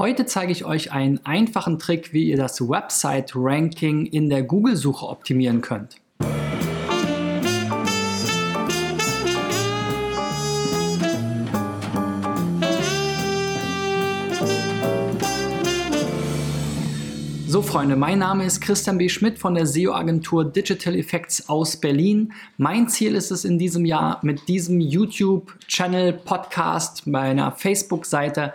Heute zeige ich euch einen einfachen Trick, wie ihr das Website-Ranking in der Google-Suche optimieren könnt. So Freunde, mein Name ist Christian B. Schmidt von der SEO-Agentur Digital Effects aus Berlin. Mein Ziel ist es in diesem Jahr mit diesem YouTube-Channel, Podcast, meiner Facebook-Seite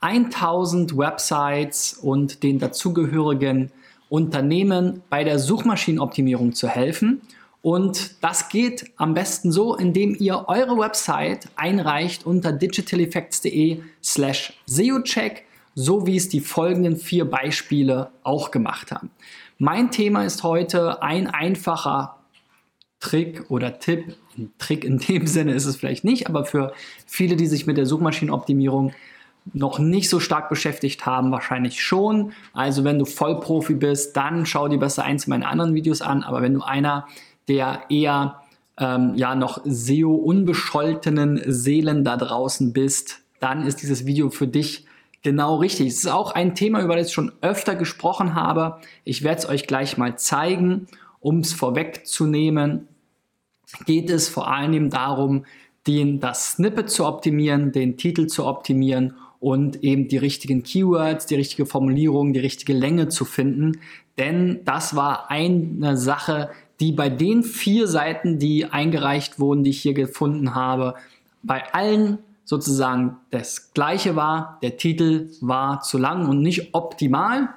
1000 Websites und den dazugehörigen Unternehmen bei der Suchmaschinenoptimierung zu helfen. Und das geht am besten so, indem ihr eure Website einreicht unter digitaleffects.de slash SEOcheck so wie es die folgenden vier Beispiele auch gemacht haben. Mein Thema ist heute ein einfacher Trick oder Tipp. Ein Trick in dem Sinne ist es vielleicht nicht, aber für viele, die sich mit der Suchmaschinenoptimierung noch nicht so stark beschäftigt haben, wahrscheinlich schon. Also wenn du Vollprofi bist, dann schau dir besser eins meiner anderen Videos an. Aber wenn du einer der eher ähm, ja noch SEO unbescholtenen Seelen da draußen bist, dann ist dieses Video für dich Genau richtig. Es ist auch ein Thema, über das ich schon öfter gesprochen habe. Ich werde es euch gleich mal zeigen. Um es vorwegzunehmen, geht es vor allem darum, den, das Snippet zu optimieren, den Titel zu optimieren und eben die richtigen Keywords, die richtige Formulierung, die richtige Länge zu finden. Denn das war eine Sache, die bei den vier Seiten, die eingereicht wurden, die ich hier gefunden habe, bei allen sozusagen das gleiche war. Der Titel war zu lang und nicht optimal.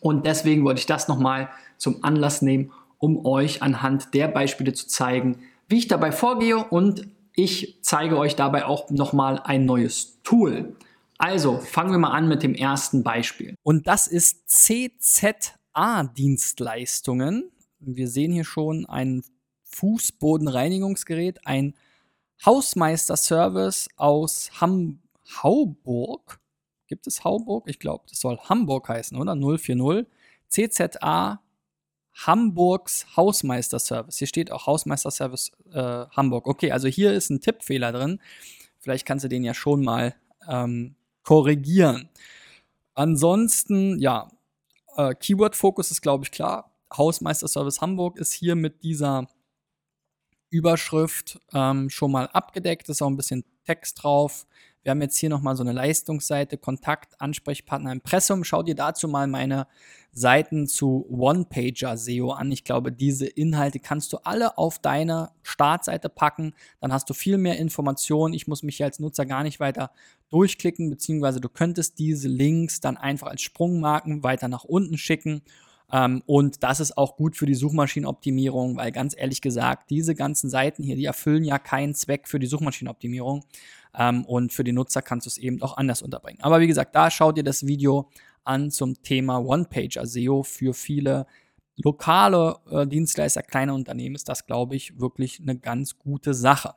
Und deswegen wollte ich das nochmal zum Anlass nehmen, um euch anhand der Beispiele zu zeigen, wie ich dabei vorgehe und ich zeige euch dabei auch nochmal ein neues Tool. Also fangen wir mal an mit dem ersten Beispiel. Und das ist CZA-Dienstleistungen. Wir sehen hier schon ein Fußbodenreinigungsgerät, ein Hausmeister-Service aus Ham Hauburg. Gibt es Hauburg? Ich glaube, das soll Hamburg heißen, oder? 040 CZA Hamburgs Hausmeister-Service. Hier steht auch Hausmeister-Service äh, Hamburg. Okay, also hier ist ein Tippfehler drin. Vielleicht kannst du den ja schon mal ähm, korrigieren. Ansonsten, ja, äh, Keyword-Fokus ist, glaube ich, klar. Hausmeister-Service Hamburg ist hier mit dieser Überschrift ähm, schon mal abgedeckt, ist auch ein bisschen Text drauf. Wir haben jetzt hier nochmal so eine Leistungsseite, Kontakt, Ansprechpartner, Impressum. Schau dir dazu mal meine Seiten zu One-Pager SEO an. Ich glaube, diese Inhalte kannst du alle auf deine Startseite packen. Dann hast du viel mehr Informationen. Ich muss mich hier als Nutzer gar nicht weiter durchklicken, beziehungsweise du könntest diese Links dann einfach als Sprungmarken weiter nach unten schicken ähm, und das ist auch gut für die Suchmaschinenoptimierung, weil ganz ehrlich gesagt, diese ganzen Seiten hier, die erfüllen ja keinen Zweck für die Suchmaschinenoptimierung. Ähm, und für die Nutzer kannst du es eben auch anders unterbringen. Aber wie gesagt, da schau dir das Video an zum Thema One-Pager SEO für viele lokale äh, Dienstleister, kleine Unternehmen ist das, glaube ich, wirklich eine ganz gute Sache.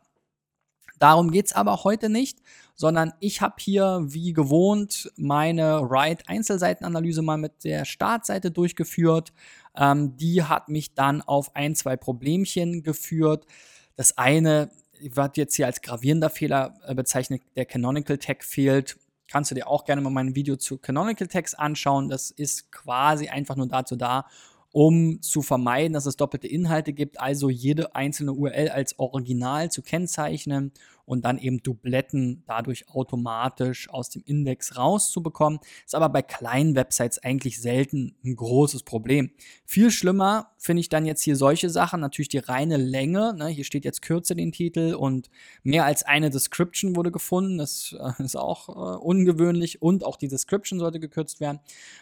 Darum geht es aber heute nicht, sondern ich habe hier wie gewohnt meine Write-Einzelseitenanalyse mal mit der Startseite durchgeführt. Ähm, die hat mich dann auf ein, zwei Problemchen geführt. Das eine wird jetzt hier als gravierender Fehler äh, bezeichnet, der Canonical Tag fehlt. Kannst du dir auch gerne mal mein Video zu Canonical Tags anschauen. Das ist quasi einfach nur dazu da, um zu vermeiden, dass es doppelte Inhalte gibt, also jede einzelne URL als Original zu kennzeichnen und dann eben Dubletten dadurch automatisch aus dem Index rauszubekommen. Ist aber bei kleinen Websites eigentlich selten ein großes Problem. Viel schlimmer finde ich dann jetzt hier solche Sachen, natürlich die reine Länge. Ne? Hier steht jetzt kürze den Titel und mehr als eine Description wurde gefunden. Das äh, ist auch äh, ungewöhnlich und auch die Description sollte gekürzt werden.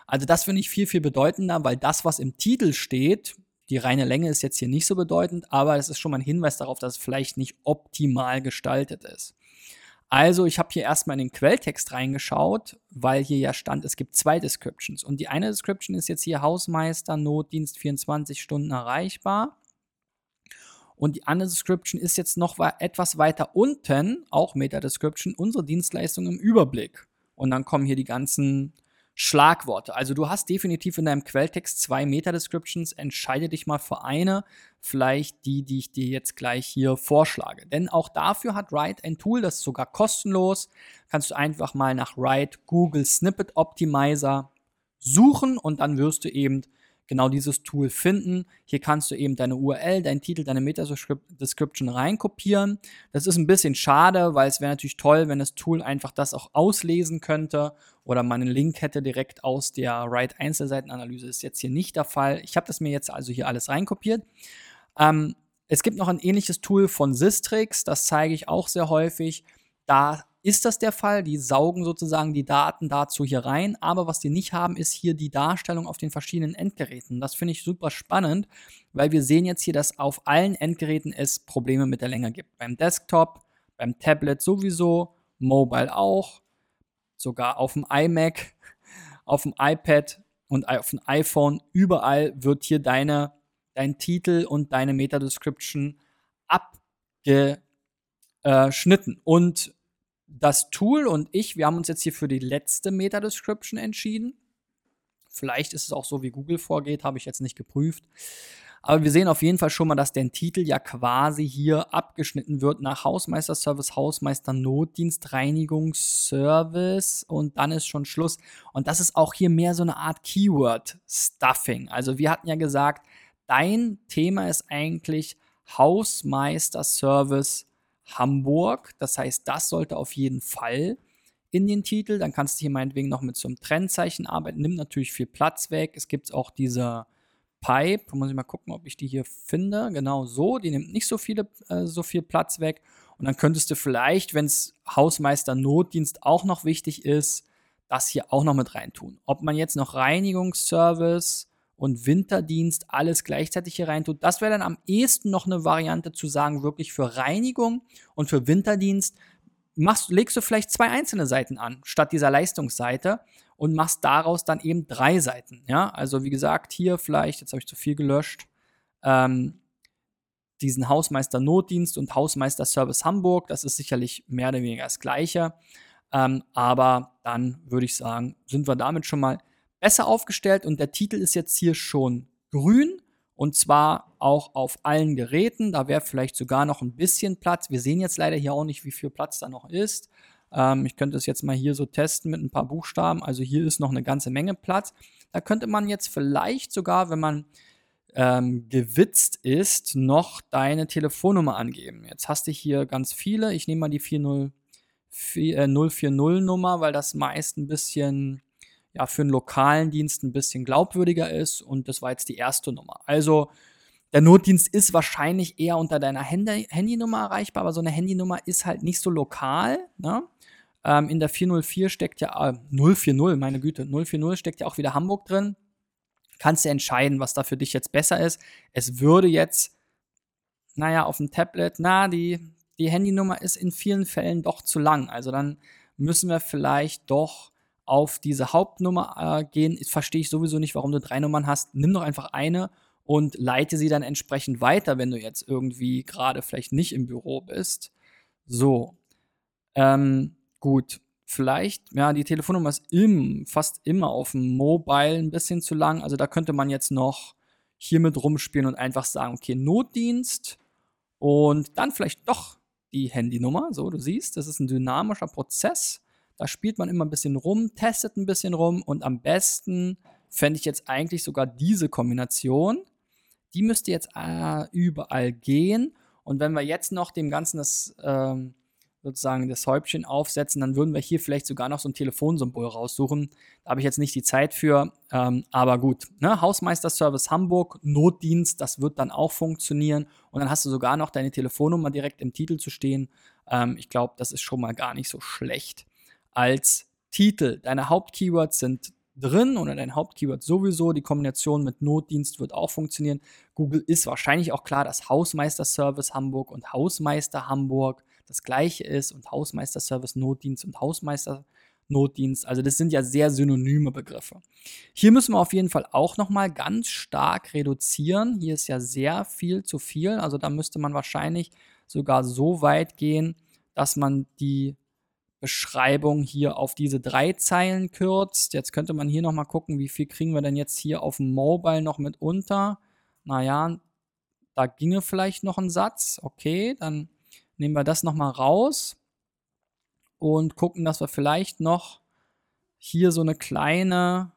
Also das finde ich viel, viel bedeutender, weil das, was im Titel steht, die reine Länge ist jetzt hier nicht so bedeutend, aber es ist schon mal ein Hinweis darauf, dass es vielleicht nicht optimal gestaltet ist. Also, ich habe hier erstmal in den Quelltext reingeschaut, weil hier ja stand, es gibt zwei Descriptions. Und die eine Description ist jetzt hier Hausmeister, Notdienst 24 Stunden erreichbar. Und die andere Description ist jetzt noch etwas weiter unten, auch Meta-Description, unsere Dienstleistung im Überblick. Und dann kommen hier die ganzen Schlagworte. Also du hast definitiv in deinem Quelltext zwei Meta-Descriptions. Entscheide dich mal für eine, vielleicht die, die ich dir jetzt gleich hier vorschlage. Denn auch dafür hat Write ein Tool, das ist sogar kostenlos. Kannst du einfach mal nach Write Google Snippet Optimizer suchen und dann wirst du eben genau dieses Tool finden. Hier kannst du eben deine URL, deinen Titel, deine Meta-Description reinkopieren. Das ist ein bisschen schade, weil es wäre natürlich toll, wenn das Tool einfach das auch auslesen könnte oder man einen Link hätte direkt aus der Write Einzelseitenanalyse. Ist jetzt hier nicht der Fall. Ich habe das mir jetzt also hier alles reinkopiert. Ähm, es gibt noch ein ähnliches Tool von Sistrix, das zeige ich auch sehr häufig. Da ist das der Fall. Die saugen sozusagen die Daten dazu hier rein. Aber was die nicht haben, ist hier die Darstellung auf den verschiedenen Endgeräten. Das finde ich super spannend, weil wir sehen jetzt hier, dass auf allen Endgeräten es Probleme mit der Länge gibt. Beim Desktop, beim Tablet sowieso, Mobile auch, sogar auf dem iMac, auf dem iPad und auf dem iPhone. Überall wird hier deine, dein Titel und deine Meta-Description abgeschnitten. Und das Tool und ich, wir haben uns jetzt hier für die letzte Meta-Description entschieden. Vielleicht ist es auch so, wie Google vorgeht, habe ich jetzt nicht geprüft. Aber wir sehen auf jeden Fall schon mal, dass der Titel ja quasi hier abgeschnitten wird nach Hausmeister-Service, Hausmeister-Notdienst, Reinigungsservice und dann ist schon Schluss. Und das ist auch hier mehr so eine Art Keyword-Stuffing. Also wir hatten ja gesagt, dein Thema ist eigentlich Hausmeister-Service, Hamburg. Das heißt, das sollte auf jeden Fall in den Titel. Dann kannst du hier meinetwegen noch mit so einem Trennzeichen arbeiten. Nimmt natürlich viel Platz weg. Es gibt auch diese Pipe. Muss ich mal gucken, ob ich die hier finde. Genau so. Die nimmt nicht so, viele, äh, so viel Platz weg. Und dann könntest du vielleicht, wenn es Hausmeister Notdienst auch noch wichtig ist, das hier auch noch mit reintun. Ob man jetzt noch Reinigungsservice und Winterdienst alles gleichzeitig hier reintut. Das wäre dann am ehesten noch eine Variante zu sagen, wirklich für Reinigung und für Winterdienst machst, legst du vielleicht zwei einzelne Seiten an, statt dieser Leistungsseite und machst daraus dann eben drei Seiten. Ja, also wie gesagt, hier vielleicht, jetzt habe ich zu viel gelöscht, ähm, diesen Hausmeister Notdienst und Hausmeister Service Hamburg, das ist sicherlich mehr oder weniger das Gleiche. Ähm, aber dann würde ich sagen, sind wir damit schon mal besser aufgestellt und der Titel ist jetzt hier schon grün und zwar auch auf allen Geräten. Da wäre vielleicht sogar noch ein bisschen Platz. Wir sehen jetzt leider hier auch nicht, wie viel Platz da noch ist. Ähm, ich könnte es jetzt mal hier so testen mit ein paar Buchstaben. Also hier ist noch eine ganze Menge Platz. Da könnte man jetzt vielleicht sogar, wenn man ähm, gewitzt ist, noch deine Telefonnummer angeben. Jetzt hast du hier ganz viele. Ich nehme mal die 40, äh, 040 Nummer, weil das meist ein bisschen ja für einen lokalen Dienst ein bisschen glaubwürdiger ist. Und das war jetzt die erste Nummer. Also der Notdienst ist wahrscheinlich eher unter deiner Handy Handynummer erreichbar, aber so eine Handynummer ist halt nicht so lokal. Ne? Ähm, in der 404 steckt ja, äh, 040, meine Güte, 040 steckt ja auch wieder Hamburg drin. Kannst du entscheiden, was da für dich jetzt besser ist. Es würde jetzt, naja, auf dem Tablet, na, die, die Handynummer ist in vielen Fällen doch zu lang. Also dann müssen wir vielleicht doch auf diese Hauptnummer äh, gehen. Verstehe ich sowieso nicht, warum du drei Nummern hast. Nimm doch einfach eine und leite sie dann entsprechend weiter, wenn du jetzt irgendwie gerade vielleicht nicht im Büro bist. So. Ähm, gut. Vielleicht, ja, die Telefonnummer ist im, fast immer auf dem Mobile ein bisschen zu lang. Also da könnte man jetzt noch hier mit rumspielen und einfach sagen, okay, Notdienst und dann vielleicht doch die Handynummer. So, du siehst, das ist ein dynamischer Prozess. Da spielt man immer ein bisschen rum, testet ein bisschen rum und am besten fände ich jetzt eigentlich sogar diese Kombination. Die müsste jetzt äh, überall gehen. Und wenn wir jetzt noch dem Ganzen das ähm, sozusagen das Häubchen aufsetzen, dann würden wir hier vielleicht sogar noch so ein Telefonsymbol raussuchen. Da habe ich jetzt nicht die Zeit für, ähm, aber gut. Ne? Hausmeisterservice Hamburg, Notdienst, das wird dann auch funktionieren. Und dann hast du sogar noch deine Telefonnummer direkt im Titel zu stehen. Ähm, ich glaube, das ist schon mal gar nicht so schlecht als Titel. Deine Hauptkeywords sind drin oder dein Hauptkeyword sowieso. Die Kombination mit Notdienst wird auch funktionieren. Google ist wahrscheinlich auch klar, dass Hausmeister-Service Hamburg und Hausmeister Hamburg das gleiche ist und Hausmeister-Service Notdienst und Hausmeister Notdienst. Also das sind ja sehr synonyme Begriffe. Hier müssen wir auf jeden Fall auch nochmal ganz stark reduzieren. Hier ist ja sehr viel zu viel. Also da müsste man wahrscheinlich sogar so weit gehen, dass man die Beschreibung hier auf diese drei Zeilen kürzt. Jetzt könnte man hier nochmal gucken, wie viel kriegen wir denn jetzt hier auf dem Mobile noch mit unter. Naja, da ginge vielleicht noch ein Satz. Okay, dann nehmen wir das nochmal raus und gucken, dass wir vielleicht noch hier so eine kleine,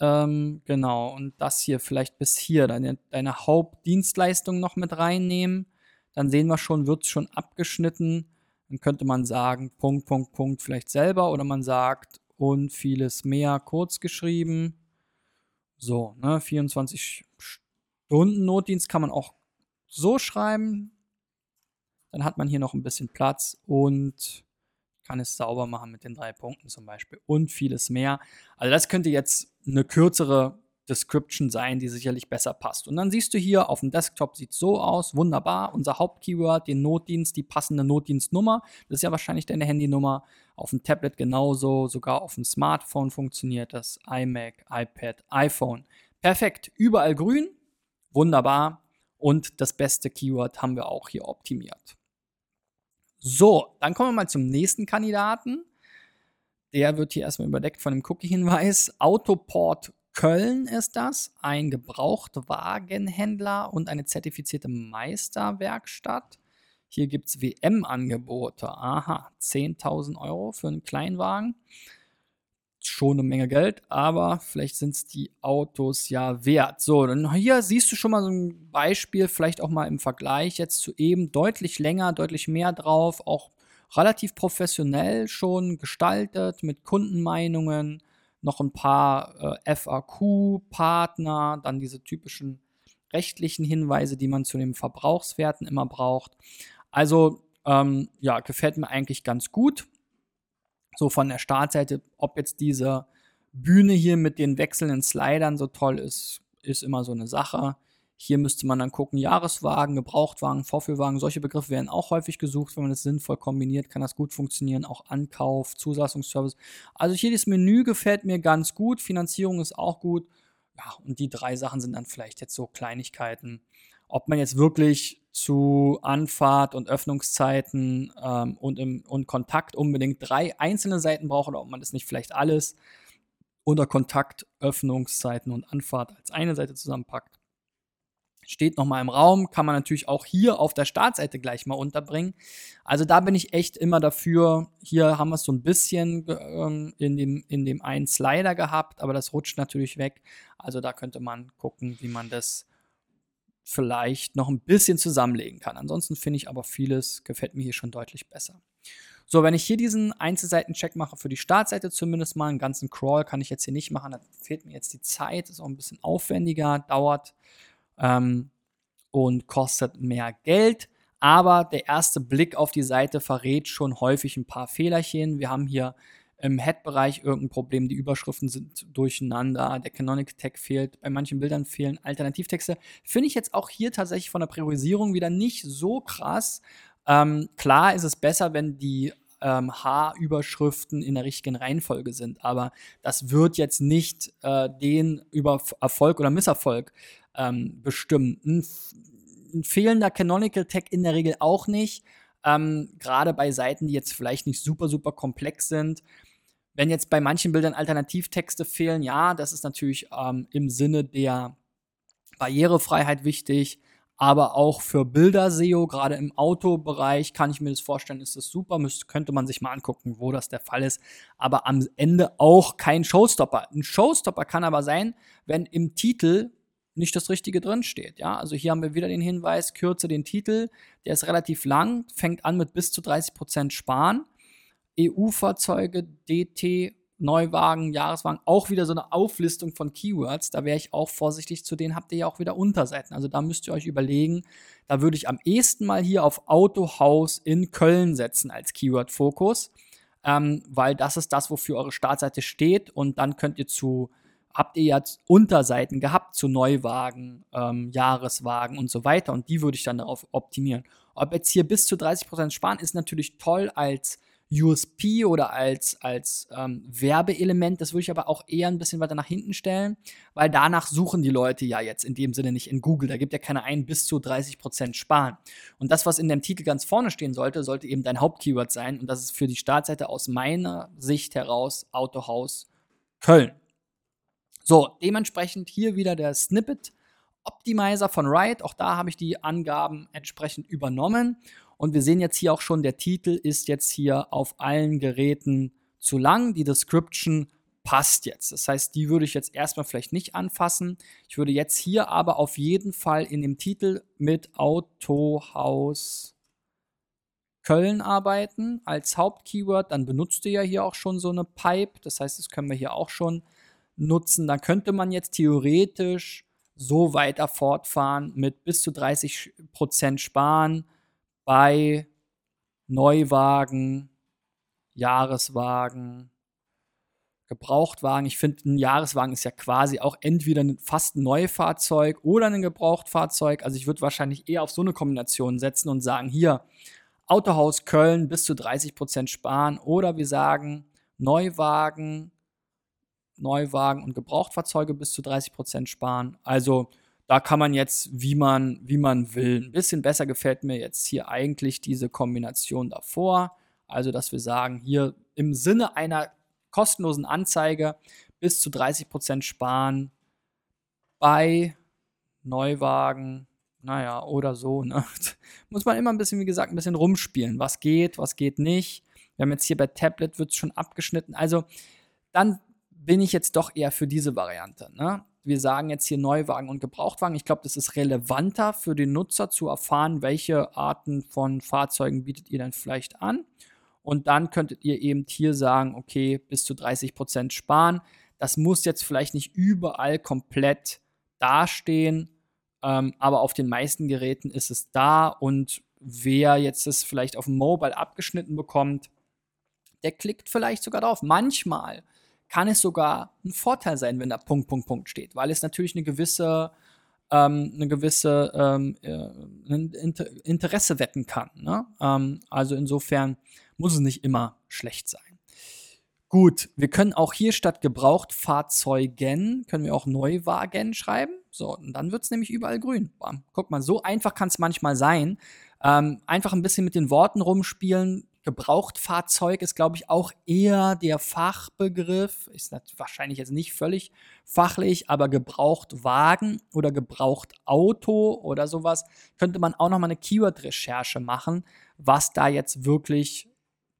ähm, genau, und das hier vielleicht bis hier, deine, deine Hauptdienstleistung noch mit reinnehmen. Dann sehen wir schon, wird es schon abgeschnitten. Dann könnte man sagen, Punkt, Punkt, Punkt, vielleicht selber. Oder man sagt, und vieles mehr kurz geschrieben. So, ne, 24 Stunden Notdienst kann man auch so schreiben. Dann hat man hier noch ein bisschen Platz und kann es sauber machen mit den drei Punkten zum Beispiel und vieles mehr. Also das könnte jetzt eine kürzere Description sein, die sicherlich besser passt. Und dann siehst du hier auf dem Desktop sieht so aus, wunderbar, unser Hauptkeyword, den Notdienst, die passende Notdienstnummer, das ist ja wahrscheinlich deine Handynummer, auf dem Tablet genauso, sogar auf dem Smartphone funktioniert das, iMac, iPad, iPhone. Perfekt, überall grün, wunderbar und das beste Keyword haben wir auch hier optimiert. So, dann kommen wir mal zum nächsten Kandidaten. Der wird hier erstmal überdeckt von dem Cookie-Hinweis. Autoport Köln ist das, ein Gebrauchtwagenhändler und eine zertifizierte Meisterwerkstatt. Hier gibt es WM-Angebote. Aha, 10.000 Euro für einen Kleinwagen schon eine Menge Geld, aber vielleicht sind es die Autos ja wert. So, dann hier siehst du schon mal so ein Beispiel, vielleicht auch mal im Vergleich jetzt zu eben deutlich länger, deutlich mehr drauf, auch relativ professionell schon gestaltet mit Kundenmeinungen, noch ein paar äh, FAQ-Partner, dann diese typischen rechtlichen Hinweise, die man zu den Verbrauchswerten immer braucht. Also ähm, ja, gefällt mir eigentlich ganz gut so von der Startseite, ob jetzt diese Bühne hier mit den wechselnden Slidern so toll ist, ist immer so eine Sache. Hier müsste man dann gucken, Jahreswagen, Gebrauchtwagen, Vorführwagen, solche Begriffe werden auch häufig gesucht. Wenn man das sinnvoll kombiniert, kann das gut funktionieren. Auch Ankauf, Zulassungsservice. Also hier das Menü gefällt mir ganz gut. Finanzierung ist auch gut. Ja, und die drei Sachen sind dann vielleicht jetzt so Kleinigkeiten. Ob man jetzt wirklich zu Anfahrt und Öffnungszeiten ähm, und, im, und Kontakt unbedingt drei einzelne Seiten braucht oder ob man das nicht vielleicht alles unter Kontakt, Öffnungszeiten und Anfahrt als eine Seite zusammenpackt. Steht nochmal im Raum, kann man natürlich auch hier auf der Startseite gleich mal unterbringen. Also da bin ich echt immer dafür. Hier haben wir es so ein bisschen ähm, in, dem, in dem einen Slider gehabt, aber das rutscht natürlich weg. Also da könnte man gucken, wie man das vielleicht noch ein bisschen zusammenlegen kann. Ansonsten finde ich aber vieles gefällt mir hier schon deutlich besser. So, wenn ich hier diesen Einzelseiten-Check mache, für die Startseite zumindest mal, einen ganzen Crawl kann ich jetzt hier nicht machen, da fehlt mir jetzt die Zeit, ist auch ein bisschen aufwendiger, dauert ähm, und kostet mehr Geld. Aber der erste Blick auf die Seite verrät schon häufig ein paar Fehlerchen. Wir haben hier im Head-Bereich irgendein Problem, die Überschriften sind durcheinander, der Canonic Tag fehlt, bei manchen Bildern fehlen Alternativtexte. Finde ich jetzt auch hier tatsächlich von der Priorisierung wieder nicht so krass. Ähm, klar ist es besser, wenn die ähm, H-Überschriften in der richtigen Reihenfolge sind, aber das wird jetzt nicht äh, den über Erfolg oder Misserfolg ähm, bestimmen. Ein, ein fehlender Canonical Tag in der Regel auch nicht. Ähm, Gerade bei Seiten, die jetzt vielleicht nicht super, super komplex sind. Wenn jetzt bei manchen Bildern Alternativtexte fehlen, ja, das ist natürlich ähm, im Sinne der Barrierefreiheit wichtig, aber auch für Bilder-SEO, gerade im Autobereich, kann ich mir das vorstellen, ist das super. Müsste, könnte man sich mal angucken, wo das der Fall ist. Aber am Ende auch kein Showstopper. Ein Showstopper kann aber sein, wenn im Titel nicht das Richtige drin steht. Ja, also hier haben wir wieder den Hinweis, kürze den Titel. Der ist relativ lang, fängt an mit bis zu 30 Prozent sparen. EU-Fahrzeuge, DT, Neuwagen, Jahreswagen, auch wieder so eine Auflistung von Keywords. Da wäre ich auch vorsichtig, zu denen habt ihr ja auch wieder Unterseiten. Also da müsst ihr euch überlegen, da würde ich am ehesten mal hier auf Autohaus in Köln setzen als Keyword-Fokus, ähm, weil das ist das, wofür eure Startseite steht und dann könnt ihr zu habt ihr jetzt Unterseiten gehabt zu Neuwagen, ähm, Jahreswagen und so weiter und die würde ich dann darauf optimieren. Ob jetzt hier bis zu 30% sparen, ist natürlich toll als USP oder als, als ähm, Werbeelement. Das würde ich aber auch eher ein bisschen weiter nach hinten stellen, weil danach suchen die Leute ja jetzt in dem Sinne nicht in Google. Da gibt ja keiner ein, bis zu 30% sparen. Und das, was in dem Titel ganz vorne stehen sollte, sollte eben dein Hauptkeyword sein. Und das ist für die Startseite aus meiner Sicht heraus Autohaus Köln. So, dementsprechend hier wieder der Snippet Optimizer von Riot. Auch da habe ich die Angaben entsprechend übernommen und wir sehen jetzt hier auch schon, der Titel ist jetzt hier auf allen Geräten zu lang. Die Description passt jetzt. Das heißt, die würde ich jetzt erstmal vielleicht nicht anfassen. Ich würde jetzt hier aber auf jeden Fall in dem Titel mit Autohaus Köln arbeiten als Hauptkeyword. Dann benutzt ihr ja hier auch schon so eine Pipe. Das heißt, das können wir hier auch schon nutzen. Dann könnte man jetzt theoretisch so weiter fortfahren mit bis zu 30% sparen bei Neuwagen, Jahreswagen, Gebrauchtwagen. Ich finde, ein Jahreswagen ist ja quasi auch entweder ein fast ein Neufahrzeug oder ein Gebrauchtfahrzeug. Also ich würde wahrscheinlich eher auf so eine Kombination setzen und sagen, hier, Autohaus Köln bis zu 30% sparen. Oder wir sagen, Neuwagen, Neuwagen und Gebrauchtfahrzeuge bis zu 30% sparen. Also da kann man jetzt, wie man, wie man will. Ein bisschen besser gefällt mir jetzt hier eigentlich diese Kombination davor. Also, dass wir sagen, hier im Sinne einer kostenlosen Anzeige bis zu 30% sparen bei Neuwagen, naja, oder so. Ne? Muss man immer ein bisschen, wie gesagt, ein bisschen rumspielen. Was geht, was geht nicht. Wir haben jetzt hier bei Tablet wird es schon abgeschnitten. Also, dann bin ich jetzt doch eher für diese Variante. Ne? wir sagen jetzt hier Neuwagen und Gebrauchtwagen. Ich glaube, das ist relevanter für den Nutzer zu erfahren, welche Arten von Fahrzeugen bietet ihr dann vielleicht an. Und dann könntet ihr eben hier sagen, okay, bis zu 30 Prozent sparen. Das muss jetzt vielleicht nicht überall komplett dastehen, ähm, aber auf den meisten Geräten ist es da. Und wer jetzt es vielleicht auf dem Mobile abgeschnitten bekommt, der klickt vielleicht sogar drauf. Manchmal kann es sogar ein Vorteil sein, wenn da Punkt, Punkt, Punkt steht, weil es natürlich eine gewisse, ähm, eine gewisse ähm, äh, Inter Interesse wecken kann. Ne? Ähm, also insofern muss es nicht immer schlecht sein. Gut, wir können auch hier statt Gebrauchtfahrzeugen, können wir auch Neuwagen schreiben. So, und dann wird es nämlich überall grün. Bam. Guck mal, so einfach kann es manchmal sein. Ähm, einfach ein bisschen mit den Worten rumspielen, Gebrauchtfahrzeug ist, glaube ich, auch eher der Fachbegriff. Ist wahrscheinlich jetzt nicht völlig fachlich, aber Gebrauchtwagen oder Gebrauchtauto oder sowas könnte man auch noch mal eine Keyword-Recherche machen, was da jetzt wirklich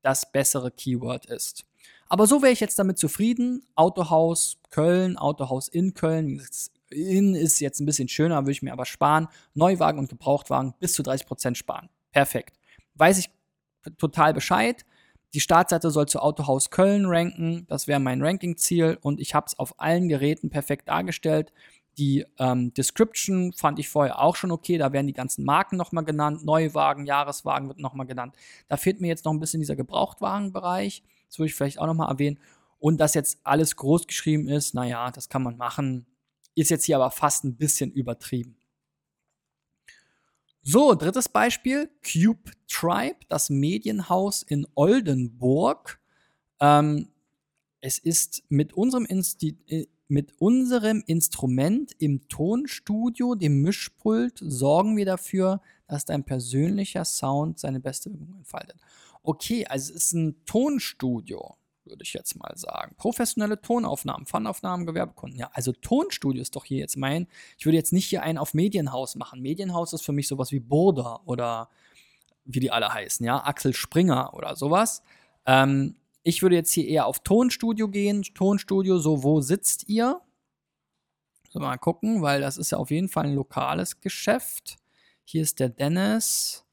das bessere Keyword ist. Aber so wäre ich jetzt damit zufrieden. Autohaus Köln, Autohaus in Köln. In ist jetzt ein bisschen schöner, würde ich mir aber sparen. Neuwagen und Gebrauchtwagen bis zu 30% sparen. Perfekt. Weiß ich total Bescheid. Die Startseite soll zu Autohaus Köln ranken. Das wäre mein Ranking-Ziel und ich habe es auf allen Geräten perfekt dargestellt. Die ähm, Description fand ich vorher auch schon okay. Da werden die ganzen Marken nochmal genannt. Neuwagen, Jahreswagen wird nochmal genannt. Da fehlt mir jetzt noch ein bisschen dieser Gebrauchtwagenbereich. Das würde ich vielleicht auch nochmal erwähnen. Und dass jetzt alles groß geschrieben ist, naja, das kann man machen. Ist jetzt hier aber fast ein bisschen übertrieben. So, drittes Beispiel, Cube Tribe, das Medienhaus in Oldenburg. Ähm, es ist mit unserem, Insti äh, mit unserem Instrument im Tonstudio, dem Mischpult, sorgen wir dafür, dass dein persönlicher Sound seine beste Wirkung entfaltet. Okay, also es ist ein Tonstudio würde ich jetzt mal sagen. Professionelle Tonaufnahmen, Fanaufnahmen, Gewerbekunden. Ja, also Tonstudio ist doch hier jetzt mein. Ich würde jetzt nicht hier einen auf Medienhaus machen. Medienhaus ist für mich sowas wie Burda oder wie die alle heißen, ja, Axel Springer oder sowas. Ähm, ich würde jetzt hier eher auf Tonstudio gehen. Tonstudio, so, wo sitzt ihr? So, mal gucken, weil das ist ja auf jeden Fall ein lokales Geschäft. Hier ist der Dennis,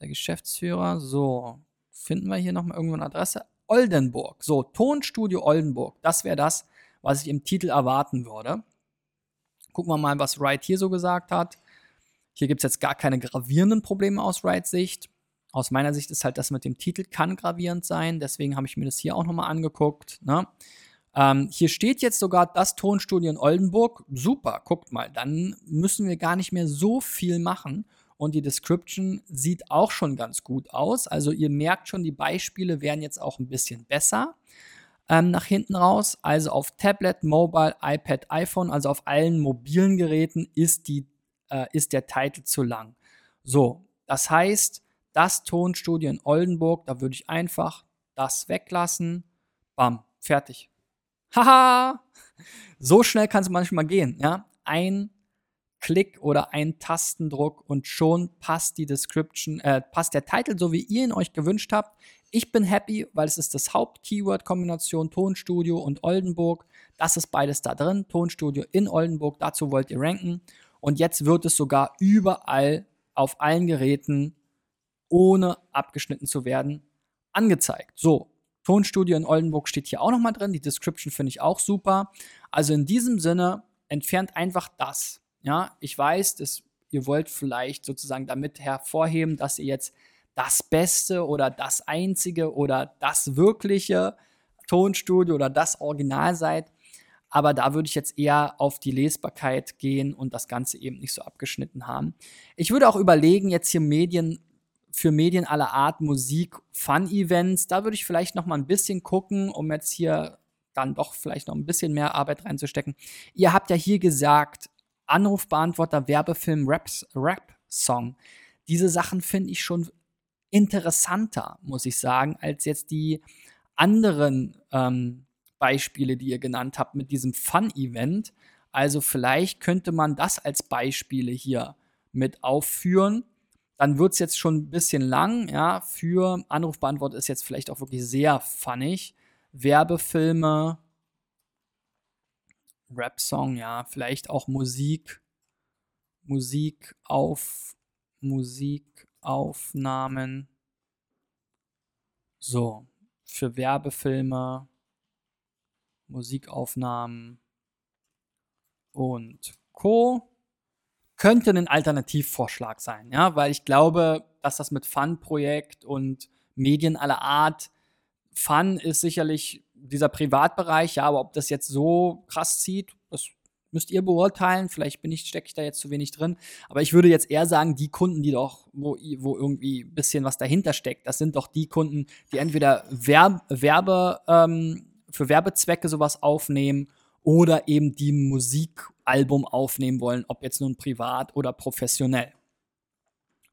der Geschäftsführer. So, finden wir hier nochmal irgendwo eine Adresse? Oldenburg. So, Tonstudio Oldenburg. Das wäre das, was ich im Titel erwarten würde. Gucken wir mal, was Wright hier so gesagt hat. Hier gibt es jetzt gar keine gravierenden Probleme aus Wrights Sicht. Aus meiner Sicht ist halt das mit dem Titel kann gravierend sein. Deswegen habe ich mir das hier auch nochmal angeguckt. Ne? Ähm, hier steht jetzt sogar das Tonstudio in Oldenburg. Super, guckt mal. Dann müssen wir gar nicht mehr so viel machen und die Description sieht auch schon ganz gut aus. Also ihr merkt schon, die Beispiele werden jetzt auch ein bisschen besser ähm, nach hinten raus. Also auf Tablet, Mobile, iPad, iPhone, also auf allen mobilen Geräten ist, die, äh, ist der Titel zu lang. So, das heißt, das Tonstudio in Oldenburg, da würde ich einfach das weglassen. Bam, fertig. Haha! So schnell kann es manchmal gehen, ja. Ein Klick oder ein Tastendruck und schon passt die Description, äh, passt der Titel so, wie ihr ihn euch gewünscht habt. Ich bin happy, weil es ist das Haupt-Keyword-Kombination Tonstudio und Oldenburg. Das ist beides da drin. Tonstudio in Oldenburg, dazu wollt ihr ranken. Und jetzt wird es sogar überall auf allen Geräten, ohne abgeschnitten zu werden, angezeigt. So, Tonstudio in Oldenburg steht hier auch nochmal drin. Die Description finde ich auch super. Also in diesem Sinne, entfernt einfach das. Ja, ich weiß, dass ihr wollt vielleicht sozusagen damit hervorheben, dass ihr jetzt das Beste oder das Einzige oder das wirkliche Tonstudio oder das Original seid. Aber da würde ich jetzt eher auf die Lesbarkeit gehen und das Ganze eben nicht so abgeschnitten haben. Ich würde auch überlegen, jetzt hier Medien für Medien aller Art, Musik, Fun-Events, da würde ich vielleicht noch mal ein bisschen gucken, um jetzt hier dann doch vielleicht noch ein bisschen mehr Arbeit reinzustecken. Ihr habt ja hier gesagt, Anrufbeantworter, Werbefilm, Rap-Song. Diese Sachen finde ich schon interessanter, muss ich sagen, als jetzt die anderen ähm, Beispiele, die ihr genannt habt mit diesem Fun-Event. Also vielleicht könnte man das als Beispiele hier mit aufführen. Dann wird es jetzt schon ein bisschen lang, ja, für Anrufbeantworter ist jetzt vielleicht auch wirklich sehr funnig. Werbefilme, Rap-Song, ja, vielleicht auch Musik, Musik auf, Musikaufnahmen. So, für Werbefilme, Musikaufnahmen und Co. Könnte ein Alternativvorschlag sein, ja, weil ich glaube, dass das mit Fun-Projekt und Medien aller Art, Fun ist sicherlich dieser Privatbereich, ja, aber ob das jetzt so krass zieht, das müsst ihr beurteilen. Vielleicht bin ich, stecke ich da jetzt zu wenig drin. Aber ich würde jetzt eher sagen, die Kunden, die doch, wo, wo irgendwie ein bisschen was dahinter steckt, das sind doch die Kunden, die entweder Werb, Werbe, ähm, für Werbezwecke sowas aufnehmen oder eben die Musikalbum aufnehmen wollen, ob jetzt nun privat oder professionell.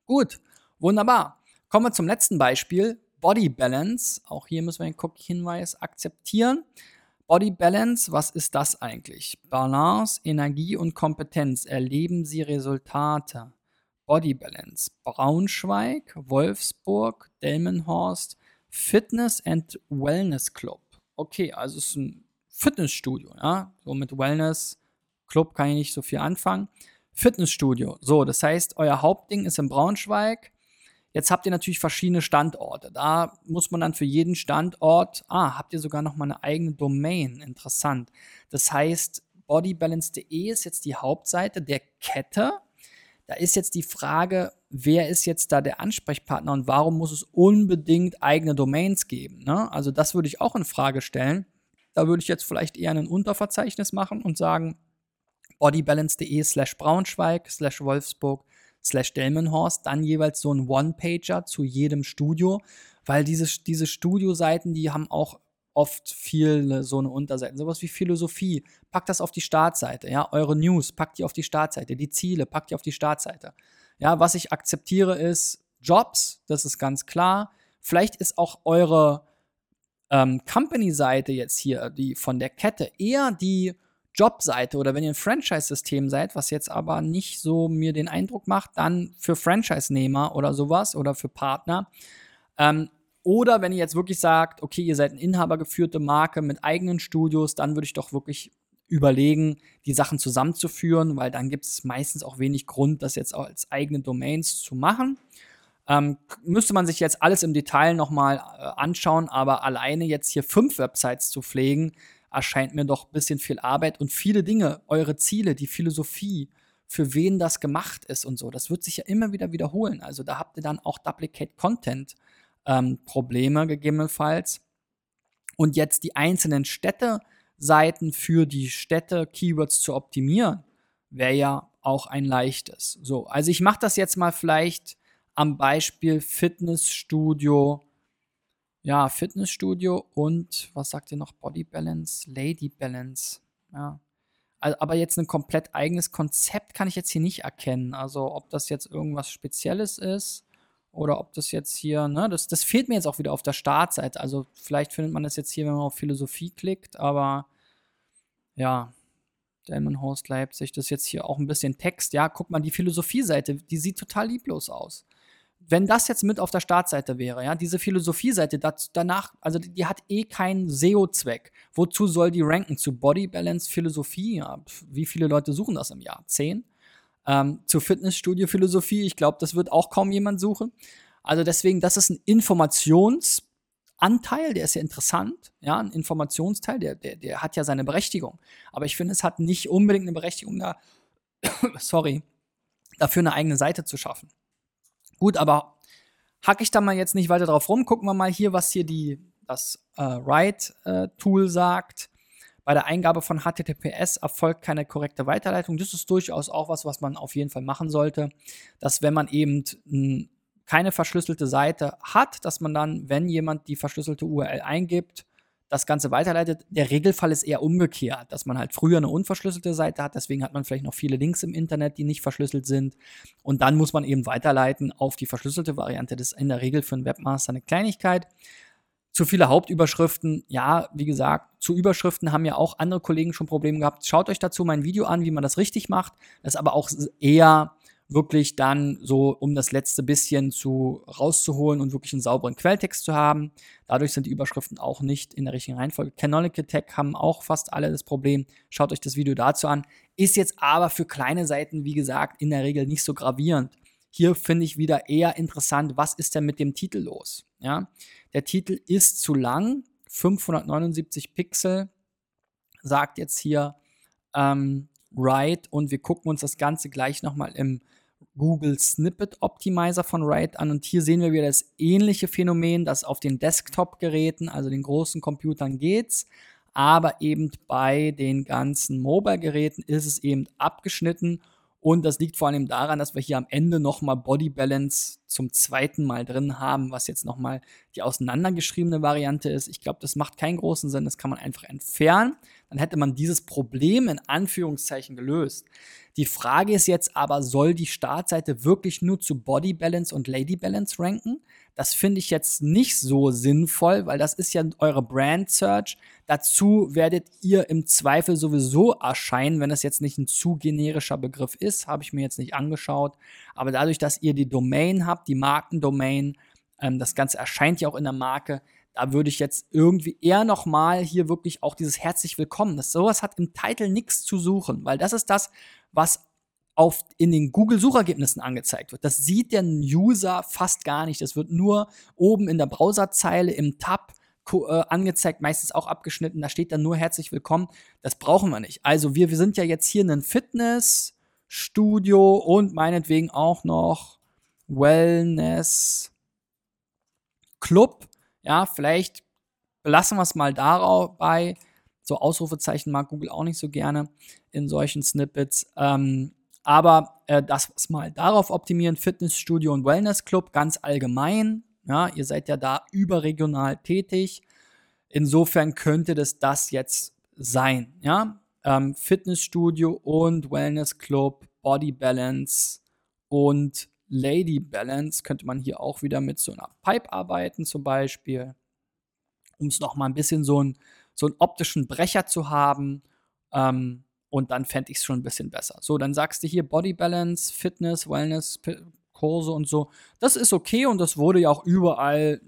Gut, wunderbar. Kommen wir zum letzten Beispiel. Body Balance. Auch hier müssen wir den Cookie-Hinweis akzeptieren. Body Balance, was ist das eigentlich? Balance, Energie und Kompetenz. Erleben Sie Resultate. Body Balance. Braunschweig, Wolfsburg, Delmenhorst, Fitness and Wellness Club. Okay, also es ist ein Fitnessstudio, ja. So mit Wellness Club kann ich nicht so viel anfangen. Fitnessstudio. So, das heißt, euer Hauptding ist in Braunschweig. Jetzt habt ihr natürlich verschiedene Standorte. Da muss man dann für jeden Standort, ah, habt ihr sogar noch mal eine eigene Domain. Interessant. Das heißt, bodybalance.de ist jetzt die Hauptseite der Kette. Da ist jetzt die Frage, wer ist jetzt da der Ansprechpartner und warum muss es unbedingt eigene Domains geben? Ne? Also das würde ich auch in Frage stellen. Da würde ich jetzt vielleicht eher ein Unterverzeichnis machen und sagen, bodybalance.de slash Braunschweig slash Wolfsburg slash Delmenhorst dann jeweils so ein One-Pager zu jedem Studio, weil diese, diese Studioseiten, die haben auch oft viele so eine Unterseiten, sowas wie Philosophie, packt das auf die Startseite, ja, eure News, packt die auf die Startseite, die Ziele, packt die auf die Startseite. Ja, was ich akzeptiere ist Jobs, das ist ganz klar. Vielleicht ist auch eure ähm, Company-Seite jetzt hier, die von der Kette, eher die Jobseite oder wenn ihr ein Franchise-System seid, was jetzt aber nicht so mir den Eindruck macht, dann für Franchise-Nehmer oder sowas oder für Partner. Ähm, oder wenn ihr jetzt wirklich sagt, okay, ihr seid eine inhabergeführte Marke mit eigenen Studios, dann würde ich doch wirklich überlegen, die Sachen zusammenzuführen, weil dann gibt es meistens auch wenig Grund, das jetzt als eigene Domains zu machen. Ähm, müsste man sich jetzt alles im Detail nochmal äh, anschauen, aber alleine jetzt hier fünf Websites zu pflegen, erscheint mir doch ein bisschen viel Arbeit und viele Dinge, eure Ziele, die Philosophie, für wen das gemacht ist und so, das wird sich ja immer wieder wiederholen. Also da habt ihr dann auch Duplicate Content ähm, Probleme gegebenenfalls. Und jetzt die einzelnen Städte-Seiten für die Städte-Keywords zu optimieren, wäre ja auch ein leichtes. So, also ich mache das jetzt mal vielleicht am Beispiel Fitnessstudio. Ja, Fitnessstudio und was sagt ihr noch? Body Balance, Lady Balance. Ja. Also, aber jetzt ein komplett eigenes Konzept kann ich jetzt hier nicht erkennen. Also ob das jetzt irgendwas Spezielles ist oder ob das jetzt hier, ne, das, das fehlt mir jetzt auch wieder auf der Startseite. Also vielleicht findet man das jetzt hier, wenn man auf Philosophie klickt, aber ja, Delmenhorst Leipzig, das ist jetzt hier auch ein bisschen Text. Ja, guck mal, die Philosophie-Seite, die sieht total lieblos aus. Wenn das jetzt mit auf der Startseite wäre, ja, diese Philosophie-Seite, danach, also die hat eh keinen SEO-Zweck. Wozu soll die ranken? Zu Body Balance Philosophie? Ja, wie viele Leute suchen das im Jahr? Zehn? Ähm, zu Fitnessstudio Philosophie, ich glaube, das wird auch kaum jemand suchen. Also deswegen, das ist ein Informationsanteil, der ist ja interessant, ja, ein Informationsteil, der, der, der hat ja seine Berechtigung. Aber ich finde, es hat nicht unbedingt eine Berechtigung da, sorry, dafür eine eigene Seite zu schaffen. Gut, aber hacke ich da mal jetzt nicht weiter drauf rum. Gucken wir mal hier, was hier die, das äh, Write-Tool äh, sagt. Bei der Eingabe von HTTPS erfolgt keine korrekte Weiterleitung. Das ist durchaus auch was, was man auf jeden Fall machen sollte, dass wenn man eben keine verschlüsselte Seite hat, dass man dann, wenn jemand die verschlüsselte URL eingibt, das Ganze weiterleitet. Der Regelfall ist eher umgekehrt, dass man halt früher eine unverschlüsselte Seite hat, deswegen hat man vielleicht noch viele Links im Internet, die nicht verschlüsselt sind. Und dann muss man eben weiterleiten auf die verschlüsselte Variante. Das ist in der Regel für einen Webmaster eine Kleinigkeit. Zu viele Hauptüberschriften, ja, wie gesagt, zu Überschriften haben ja auch andere Kollegen schon Probleme gehabt. Schaut euch dazu mein Video an, wie man das richtig macht. Das ist aber auch eher wirklich dann so, um das letzte bisschen zu rauszuholen und wirklich einen sauberen Quelltext zu haben. Dadurch sind die Überschriften auch nicht in der richtigen Reihenfolge. Canonical Tech haben auch fast alle das Problem. Schaut euch das Video dazu an. Ist jetzt aber für kleine Seiten, wie gesagt, in der Regel nicht so gravierend. Hier finde ich wieder eher interessant, was ist denn mit dem Titel los? Ja, der Titel ist zu lang, 579 Pixel, sagt jetzt hier ähm, Write und wir gucken uns das Ganze gleich nochmal im Google Snippet Optimizer von Write an und hier sehen wir wieder das ähnliche Phänomen, dass auf den Desktop-Geräten, also den großen Computern geht's, aber eben bei den ganzen Mobile-Geräten ist es eben abgeschnitten und das liegt vor allem daran, dass wir hier am Ende nochmal Body Balance zum zweiten Mal drin haben, was jetzt nochmal die auseinandergeschriebene Variante ist. Ich glaube, das macht keinen großen Sinn, das kann man einfach entfernen. Dann hätte man dieses Problem in Anführungszeichen gelöst. Die Frage ist jetzt aber, soll die Startseite wirklich nur zu Body Balance und Lady Balance ranken? Das finde ich jetzt nicht so sinnvoll, weil das ist ja eure Brand Search. Dazu werdet ihr im Zweifel sowieso erscheinen, wenn es jetzt nicht ein zu generischer Begriff ist, habe ich mir jetzt nicht angeschaut. Aber dadurch, dass ihr die Domain habt, die Markendomain, ähm, das Ganze erscheint ja auch in der Marke, da würde ich jetzt irgendwie eher nochmal hier wirklich auch dieses herzlich willkommen. Das sowas hat im Titel nichts zu suchen, weil das ist das, was auf, in den Google-Suchergebnissen angezeigt wird. Das sieht der User fast gar nicht. Das wird nur oben in der Browserzeile im Tab äh, angezeigt, meistens auch abgeschnitten. Da steht dann nur herzlich willkommen. Das brauchen wir nicht. Also wir, wir sind ja jetzt hier in einem Fitnessstudio und meinetwegen auch noch Wellness Club. Ja, vielleicht belassen wir es mal dabei. So Ausrufezeichen mag Google auch nicht so gerne in solchen Snippets. Ähm, aber äh, das mal darauf optimieren, Fitnessstudio und Wellnessclub ganz allgemein. Ja, ihr seid ja da überregional tätig. Insofern könnte das das jetzt sein. Ja, ähm, Fitnessstudio und Wellnessclub, Body Balance und Lady Balance könnte man hier auch wieder mit so einer Pipe arbeiten zum Beispiel, um es nochmal ein bisschen so, ein, so einen optischen Brecher zu haben. Ähm, und dann fände ich es schon ein bisschen besser. So, dann sagst du hier Body Balance, Fitness, Wellness, Kurse und so. Das ist okay und das wurde ja auch überall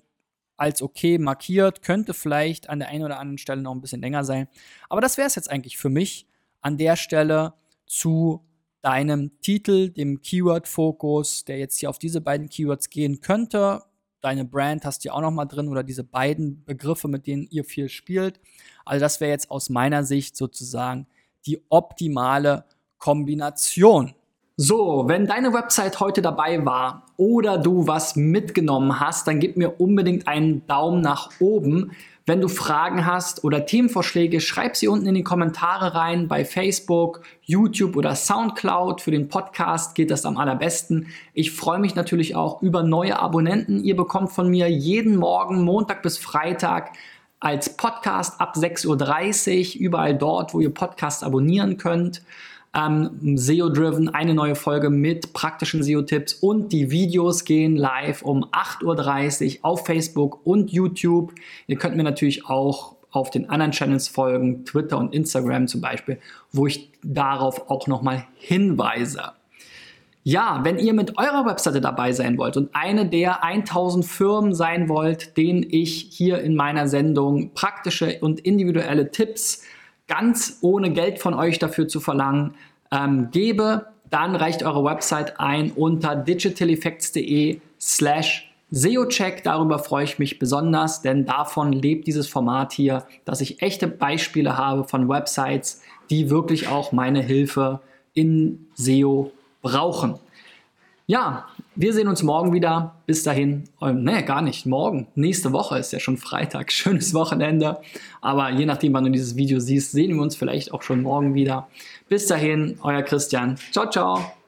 als okay markiert. Könnte vielleicht an der einen oder anderen Stelle noch ein bisschen länger sein. Aber das wäre es jetzt eigentlich für mich an der Stelle zu deinem Titel, dem Keyword-Fokus, der jetzt hier auf diese beiden Keywords gehen könnte. Deine Brand hast du ja auch noch mal drin oder diese beiden Begriffe, mit denen ihr viel spielt. Also das wäre jetzt aus meiner Sicht sozusagen die optimale Kombination. So, wenn deine Website heute dabei war oder du was mitgenommen hast, dann gib mir unbedingt einen Daumen nach oben. Wenn du Fragen hast oder Themenvorschläge, schreib sie unten in die Kommentare rein bei Facebook, YouTube oder Soundcloud. Für den Podcast geht das am allerbesten. Ich freue mich natürlich auch über neue Abonnenten. Ihr bekommt von mir jeden Morgen, Montag bis Freitag, als Podcast ab 6.30 Uhr, überall dort, wo ihr Podcast abonnieren könnt ähm, SEO-driven, eine neue Folge mit praktischen SEO-Tipps und die Videos gehen live um 8.30 Uhr auf Facebook und YouTube. Ihr könnt mir natürlich auch auf den anderen Channels folgen, Twitter und Instagram zum Beispiel, wo ich darauf auch nochmal hinweise. Ja, wenn ihr mit eurer Webseite dabei sein wollt und eine der 1000 Firmen sein wollt, denen ich hier in meiner Sendung praktische und individuelle Tipps ganz ohne Geld von euch dafür zu verlangen, ähm, gebe, dann reicht eure Website ein unter digitaleffects.de slash SEO-Check. Darüber freue ich mich besonders, denn davon lebt dieses Format hier, dass ich echte Beispiele habe von Websites, die wirklich auch meine Hilfe in SEO brauchen. Ja, wir sehen uns morgen wieder. Bis dahin, ähm, ne, gar nicht morgen. Nächste Woche ist ja schon Freitag. Schönes Wochenende. Aber je nachdem, wann du dieses Video siehst, sehen wir uns vielleicht auch schon morgen wieder. Bis dahin, euer Christian. Ciao, ciao.